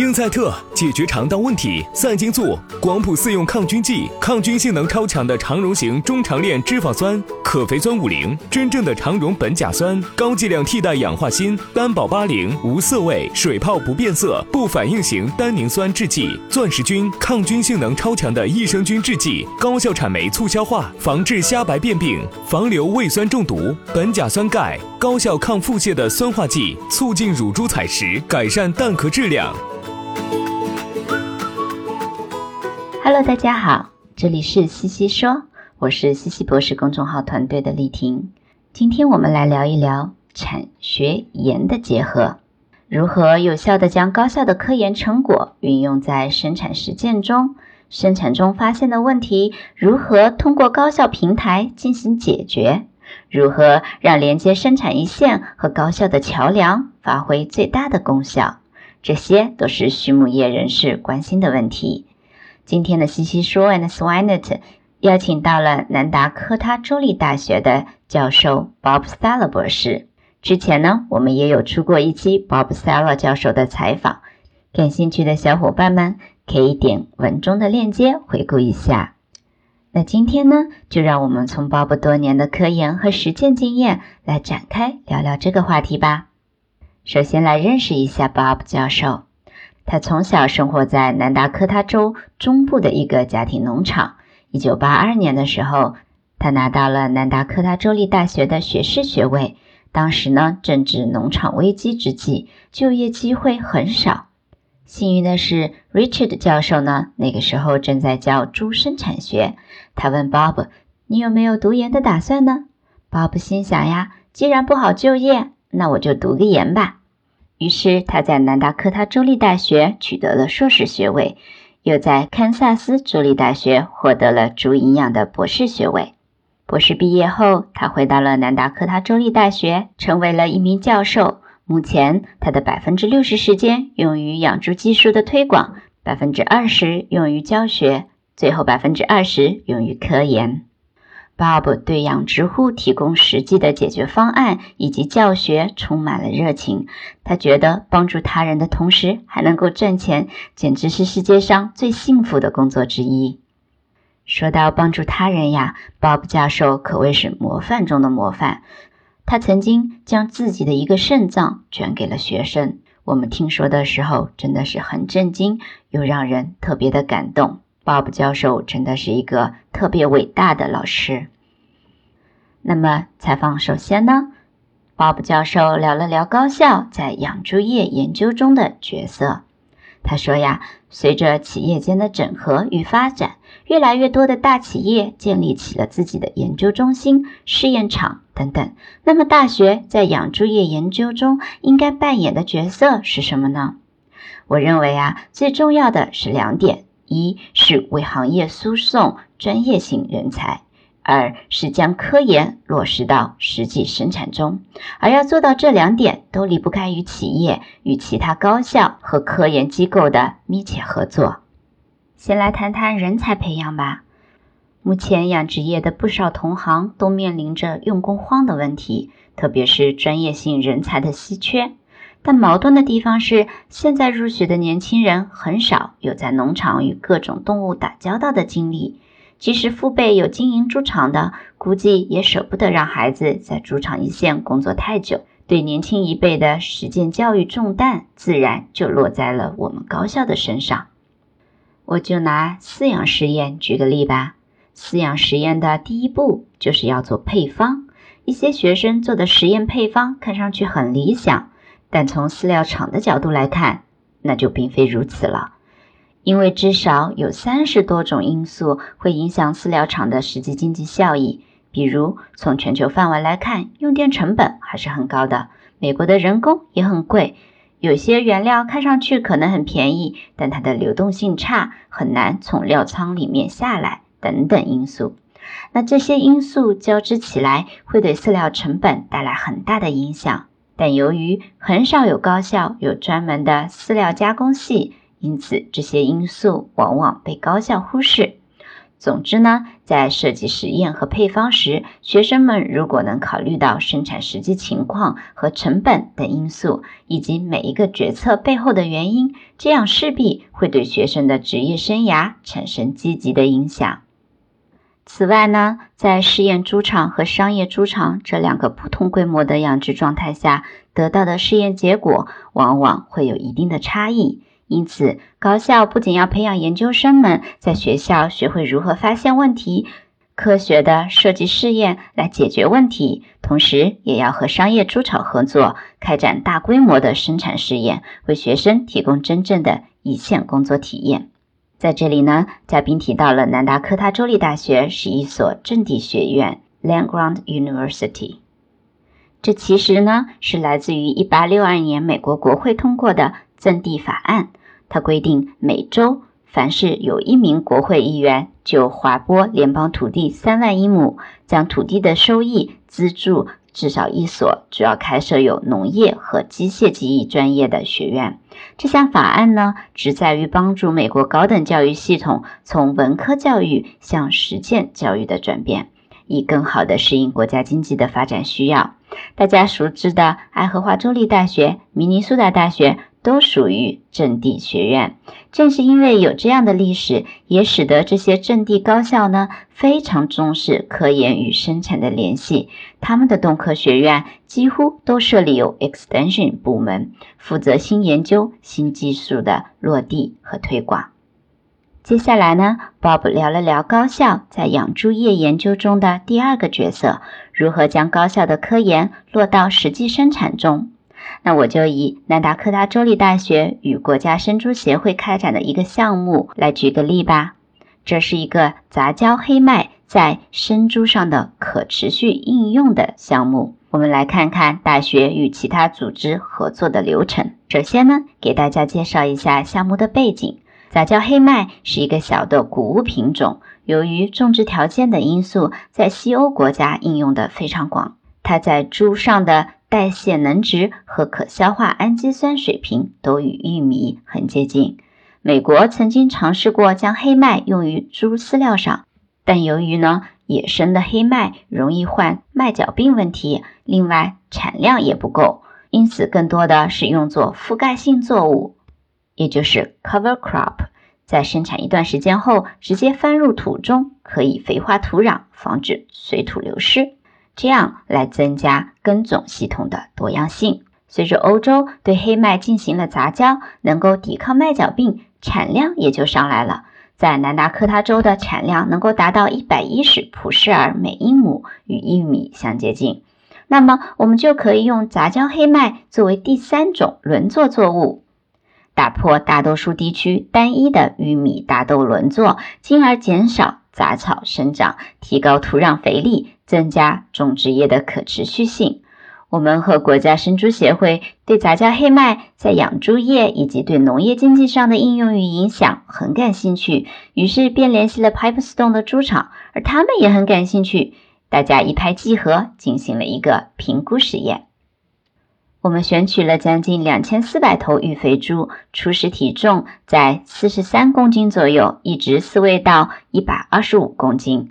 英赛特解决肠道问题，赛金素广谱四用抗菌剂，抗菌性能超强的肠溶型中长链脂肪酸，可肥酸五零，真正的肠溶苯甲酸，高剂量替代氧化锌，单保八零，无色味，水泡不变色，不反应型单宁酸制剂，钻石菌抗菌性能超强的益生菌制剂，高效产酶促消化，防治虾白变病，防流胃酸中毒，苯甲酸钙高效抗腹泻的酸化剂，促进乳猪采食，改善蛋壳质量。Hello，大家好，这里是西西说，我是西西博士公众号团队的丽婷。今天我们来聊一聊产学研的结合，如何有效的将高效的科研成果运用在生产实践中，生产中发现的问题如何通过高效平台进行解决，如何让连接生产一线和高效的桥梁发挥最大的功效，这些都是畜牧业人士关心的问题。今天的西西说 and Swinet 邀请到了南达科他州立大学的教授 Bob Sala 博士。之前呢，我们也有出过一期 Bob Sala 教授的采访，感兴趣的小伙伴们可以点文中的链接回顾一下。那今天呢，就让我们从 Bob 多年的科研和实践经验来展开聊聊这个话题吧。首先来认识一下 Bob 教授。他从小生活在南达科他州中部的一个家庭农场。一九八二年的时候，他拿到了南达科他州立大学的学士学位。当时呢，正值农场危机之际，就业机会很少。幸运的是，Richard 教授呢，那个时候正在教猪生产学。他问 Bob：“ 你有没有读研的打算呢？”Bob 心想呀，既然不好就业，那我就读个研吧。于是他在南达科他州立大学取得了硕士学位，又在堪萨斯州立大学获得了猪营养的博士学位。博士毕业后，他回到了南达科他州立大学，成为了一名教授。目前，他的百分之六十时间用于养猪技术的推广，百分之二十用于教学，最后百分之二十用于科研。Bob 对养殖户提供实际的解决方案以及教学充满了热情。他觉得帮助他人的同时还能够赚钱，简直是世界上最幸福的工作之一。说到帮助他人呀，Bob 教授可谓是模范中的模范。他曾经将自己的一个肾脏捐给了学生。我们听说的时候真的是很震惊，又让人特别的感动。Bob 教授真的是一个特别伟大的老师。那么，采访首先呢，Bob 教授聊了聊高校在养猪业研究中的角色。他说呀，随着企业间的整合与发展，越来越多的大企业建立起了自己的研究中心、试验场等等。那么，大学在养猪业研究中应该扮演的角色是什么呢？我认为啊，最重要的是两点。一是为行业输送专业性人才，二是将科研落实到实际生产中。而要做到这两点，都离不开与企业与其他高校和科研机构的密切合作。先来谈谈人才培养吧。目前养殖业的不少同行都面临着用工荒的问题，特别是专业性人才的稀缺。但矛盾的地方是，现在入学的年轻人很少有在农场与各种动物打交道的经历。即使父辈有经营猪场的，估计也舍不得让孩子在猪场一线工作太久。对年轻一辈的实践教育重担，自然就落在了我们高校的身上。我就拿饲养实验举个例吧。饲养实验的第一步就是要做配方。一些学生做的实验配方看上去很理想，但从饲料厂的角度来看，那就并非如此了。因为至少有三十多种因素会影响饲料厂的实际经济效益。比如，从全球范围来看，用电成本还是很高的，美国的人工也很贵。有些原料看上去可能很便宜，但它的流动性差，很难从料仓里面下来，等等因素。那这些因素交织起来，会对饲料成本带来很大的影响。但由于很少有高校有专门的饲料加工系，因此这些因素往往被高校忽视。总之呢，在设计实验和配方时，学生们如果能考虑到生产实际情况和成本等因素，以及每一个决策背后的原因，这样势必会对学生的职业生涯产生积极的影响。此外呢，在试验猪场和商业猪场这两个不同规模的养殖状态下，得到的试验结果往往会有一定的差异。因此，高校不仅要培养研究生们在学校学会如何发现问题、科学的设计试验来解决问题，同时也要和商业猪场合作，开展大规模的生产试验，为学生提供真正的一线工作体验。在这里呢，嘉宾提到了南达科他州立大学是一所阵地学院 （Land Grant University），这其实呢是来自于1862年美国国会通过的赠地法案。它规定，每周凡是有一名国会议员就划拨联邦土地三万英亩，将土地的收益资助至少一所主要开设有农业和机械技艺专业的学院。这项法案呢，旨在于帮助美国高等教育系统从文科教育向实践教育的转变，以更好地适应国家经济的发展需要。大家熟知的爱荷华州立大学、明尼苏达大学。都属于阵地学院，正是因为有这样的历史，也使得这些阵地高校呢非常重视科研与生产的联系。他们的动科学院几乎都设立有 extension 部门，负责新研究、新技术的落地和推广。接下来呢，Bob 聊了聊高校在养猪业研究中的第二个角色，如何将高校的科研落到实际生产中。那我就以南达科他州立大学与国家生猪协会开展的一个项目来举个例吧。这是一个杂交黑麦在生猪上的可持续应用的项目。我们来看看大学与其他组织合作的流程。首先呢，给大家介绍一下项目的背景。杂交黑麦是一个小的谷物品种，由于种植条件的因素，在西欧国家应用的非常广。它在猪上的代谢能值和可消化氨基酸水平都与玉米很接近。美国曾经尝试过将黑麦用于猪饲料上，但由于呢野生的黑麦容易患麦角病问题，另外产量也不够，因此更多的是用作覆盖性作物，也就是 cover crop。在生产一段时间后，直接翻入土中，可以肥化土壤，防止水土流失。这样来增加根种系统的多样性。随着欧洲对黑麦进行了杂交，能够抵抗麦角病，产量也就上来了。在南达科他州的产量能够达到一百一十普氏尔每英亩，与玉米相接近。那么，我们就可以用杂交黑麦作为第三种轮作作物，打破大多数地区单一的玉米大豆轮作，进而减少杂草生长，提高土壤肥力。增加种植业的可持续性。我们和国家生猪协会对杂交黑麦在养猪业以及对农业经济上的应用与影响很感兴趣，于是便联系了 Pipestone 的猪场，而他们也很感兴趣。大家一拍即合，进行了一个评估实验。我们选取了将近两千四百头育肥猪，初始体重在四十三公斤左右，一直饲喂到一百二十五公斤。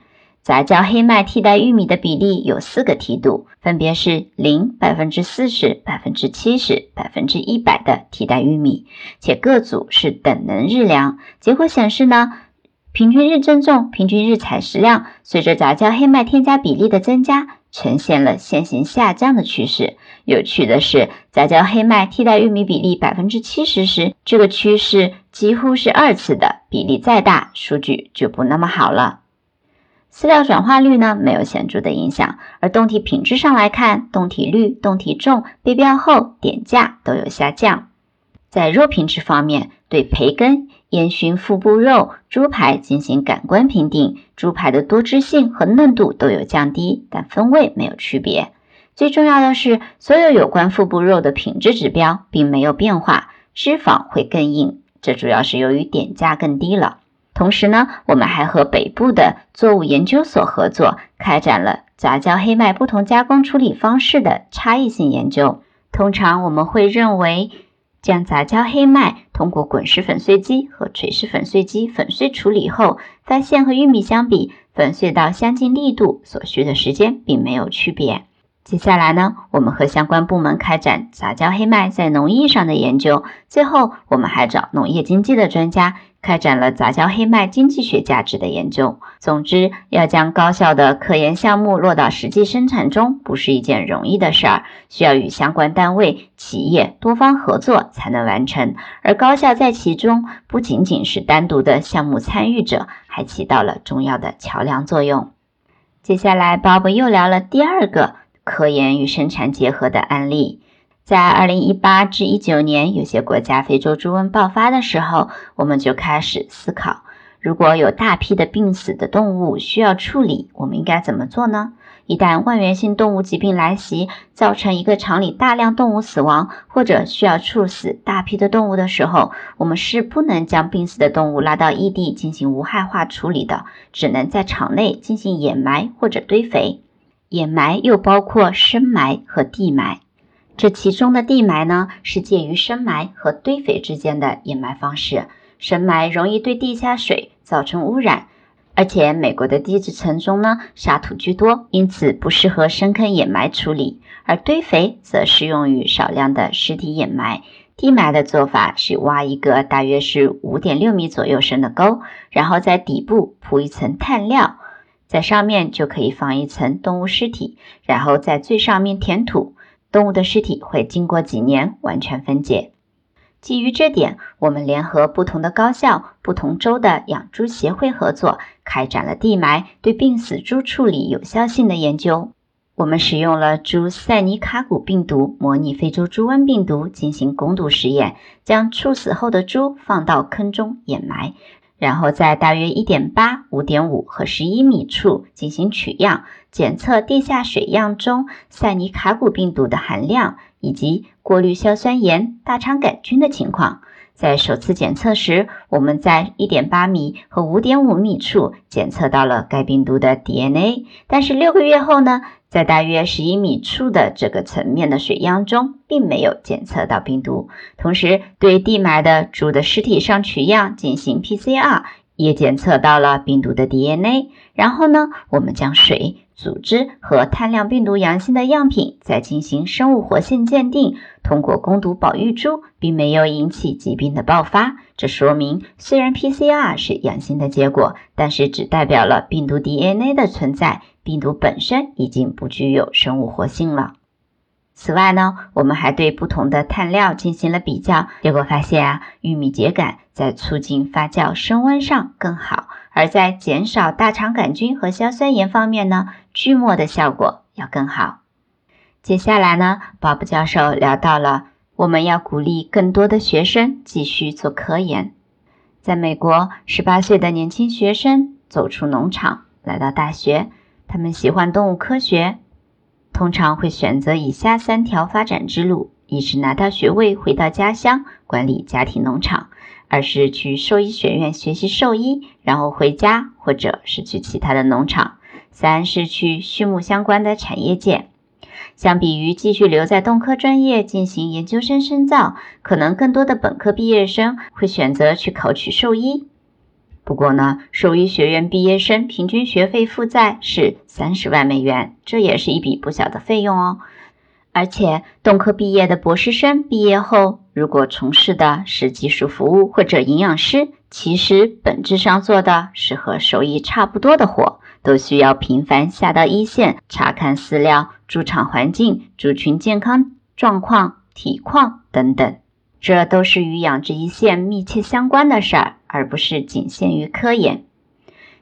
杂交黑麦替代玉米的比例有四个梯度，分别是零、百分之四十、百分之七十、百分之一百的替代玉米，且各组是等能日粮。结果显示呢，平均日增重、平均日采食量随着杂交黑麦添加比例的增加，呈现了线性下降的趋势。有趣的是，杂交黑麦替代玉米比例百分之七十时，这个趋势几乎是二次的，比例再大，数据就不那么好了。饲料转化率呢没有显著的影响，而动体品质上来看，动体率、动体重、备标后点价都有下降。在肉品质方面，对培根、烟熏腹部肉、猪排进行感官评定，猪排的多汁性和嫩度都有降低，但风味没有区别。最重要的是，所有有关腹部肉的品质指标并没有变化，脂肪会更硬，这主要是由于点价更低了。同时呢，我们还和北部的作物研究所合作，开展了杂交黑麦不同加工处理方式的差异性研究。通常我们会认为，将杂交黑麦通过滚石粉碎机和锤石粉碎机粉碎处理后，发现和玉米相比，粉碎到相近力度所需的时间并没有区别。接下来呢，我们和相关部门开展杂交黑麦在农艺上的研究。最后，我们还找农业经济的专家开展了杂交黑麦经济学价值的研究。总之，要将高效的科研项目落到实际生产中，不是一件容易的事儿，需要与相关单位、企业多方合作才能完成。而高校在其中不仅仅是单独的项目参与者，还起到了重要的桥梁作用。接下来，Bob 又聊了第二个。科研与生产结合的案例，在二零一八至一九年，有些国家非洲猪瘟爆发的时候，我们就开始思考，如果有大批的病死的动物需要处理，我们应该怎么做呢？一旦外源性动物疾病来袭，造成一个厂里大量动物死亡，或者需要处死大批的动物的时候，我们是不能将病死的动物拉到异地进行无害化处理的，只能在场内进行掩埋或者堆肥。掩埋又包括深埋和地埋，这其中的地埋呢，是介于深埋和堆肥之间的掩埋方式。深埋容易对地下水造成污染，而且美国的地质层中呢，沙土居多，因此不适合深坑掩埋处理。而堆肥则适用于少量的实体掩埋。地埋的做法是挖一个大约是五点六米左右深的沟，然后在底部铺一层炭料。在上面就可以放一层动物尸体，然后在最上面填土。动物的尸体会经过几年完全分解。基于这点，我们联合不同的高校、不同州的养猪协会合作，开展了地埋对病死猪处理有效性的研究。我们使用了猪塞尼卡古病毒模拟非洲猪瘟病毒进行攻毒实验，将处死后的猪放到坑中掩埋。然后在大约一点八、五点五和十一米处进行取样，检测地下水样中塞尼卡古病毒的含量以及过滤硝酸盐、大肠杆菌的情况。在首次检测时，我们在一点八米和五点五米处检测到了该病毒的 DNA，但是六个月后呢？在大约十一米处的这个层面的水样中，并没有检测到病毒。同时，对地埋的猪的尸体上取样进行 PCR，也检测到了病毒的 DNA。然后呢，我们将水、组织和碳量病毒阳性的样品再进行生物活性鉴定，通过攻毒保育猪，并没有引起疾病的爆发。这说明，虽然 PCR 是阳性的结果，但是只代表了病毒 DNA 的存在。病毒本身已经不具有生物活性了。此外呢，我们还对不同的碳料进行了比较，结果发现啊，玉米秸秆在促进发酵升温上更好，而在减少大肠杆菌和硝酸盐方面呢，锯末的效果要更好。接下来呢，鲍勃教授聊到了我们要鼓励更多的学生继续做科研。在美国，十八岁的年轻学生走出农场，来到大学。他们喜欢动物科学，通常会选择以下三条发展之路：一是拿到学位回到家乡管理家庭农场；二是去兽医学院学习兽医，然后回家，或者是去其他的农场；三是去畜牧相关的产业界。相比于继续留在动科专业进行研究生深造，可能更多的本科毕业生会选择去考取兽医。不过呢，兽医学院毕业生平均学费负债是三十万美元，这也是一笔不小的费用哦。而且，动科毕业的博士生毕业后，如果从事的是技术服务或者营养师，其实本质上做的是和兽医差不多的活，都需要频繁下到一线查看饲料、猪场环境、猪群健康状况、体况等等。这都是与养殖一线密切相关的事儿，而不是仅限于科研。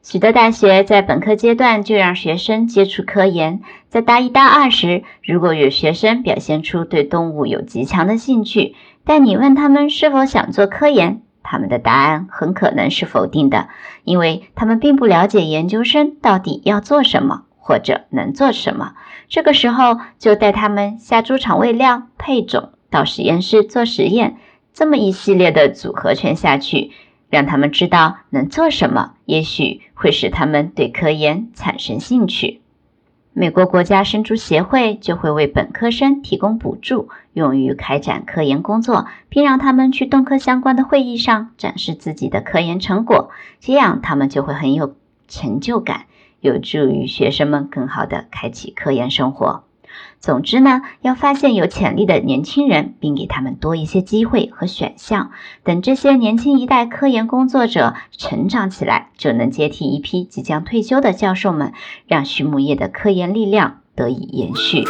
许多大学在本科阶段就让学生接触科研，在大一、大二时，如果有学生表现出对动物有极强的兴趣，但你问他们是否想做科研，他们的答案很可能是否定的，因为他们并不了解研究生到底要做什么或者能做什么。这个时候，就带他们下猪场喂料、配种，到实验室做实验，这么一系列的组合拳下去。让他们知道能做什么，也许会使他们对科研产生兴趣。美国国家生猪协会就会为本科生提供补助，用于开展科研工作，并让他们去动科相关的会议上展示自己的科研成果，这样他们就会很有成就感，有助于学生们更好的开启科研生活。总之呢，要发现有潜力的年轻人，并给他们多一些机会和选项。等这些年轻一代科研工作者成长起来，就能接替一批即将退休的教授们，让畜牧业的科研力量得以延续。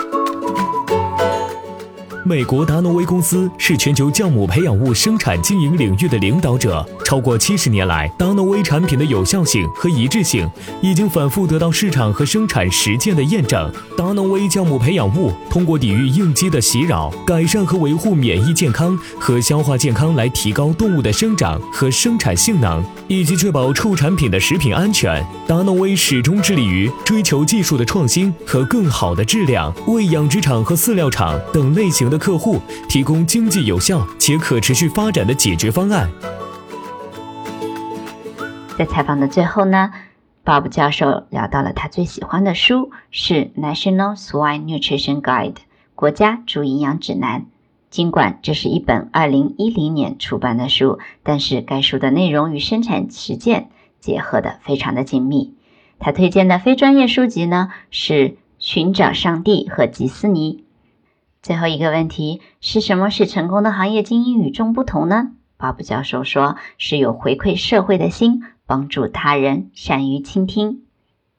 美国达诺威公司是全球酵母培养物生产经营领域的领导者。超过七十年来，达诺威产品的有效性和一致性已经反复得到市场和生产实践的验证。达诺威酵母培养物通过抵御应激的袭扰，改善和维护免疫健康和消化健康，来提高动物的生长和生产性能，以及确保畜产品的食品安全。达诺威始终致力于追求技术的创新和更好的质量，为养殖场和饲料厂等类型的客户提供经济有效且可持续发展的解决方案。在采访的最后呢，Bob 教授聊到了他最喜欢的书是《National Swine Nutrition Guide》国家猪营养指南。尽管这是一本2010年出版的书，但是该书的内容与生产实践结合的非常的紧密。他推荐的非专业书籍呢是《寻找上帝》和《吉斯尼》。最后一个问题是什么使成功的行业精英与众不同呢？巴布教授说：“是有回馈社会的心，帮助他人，善于倾听。”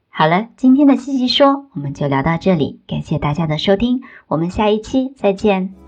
好了，今天的西西说我们就聊到这里，感谢大家的收听，我们下一期再见。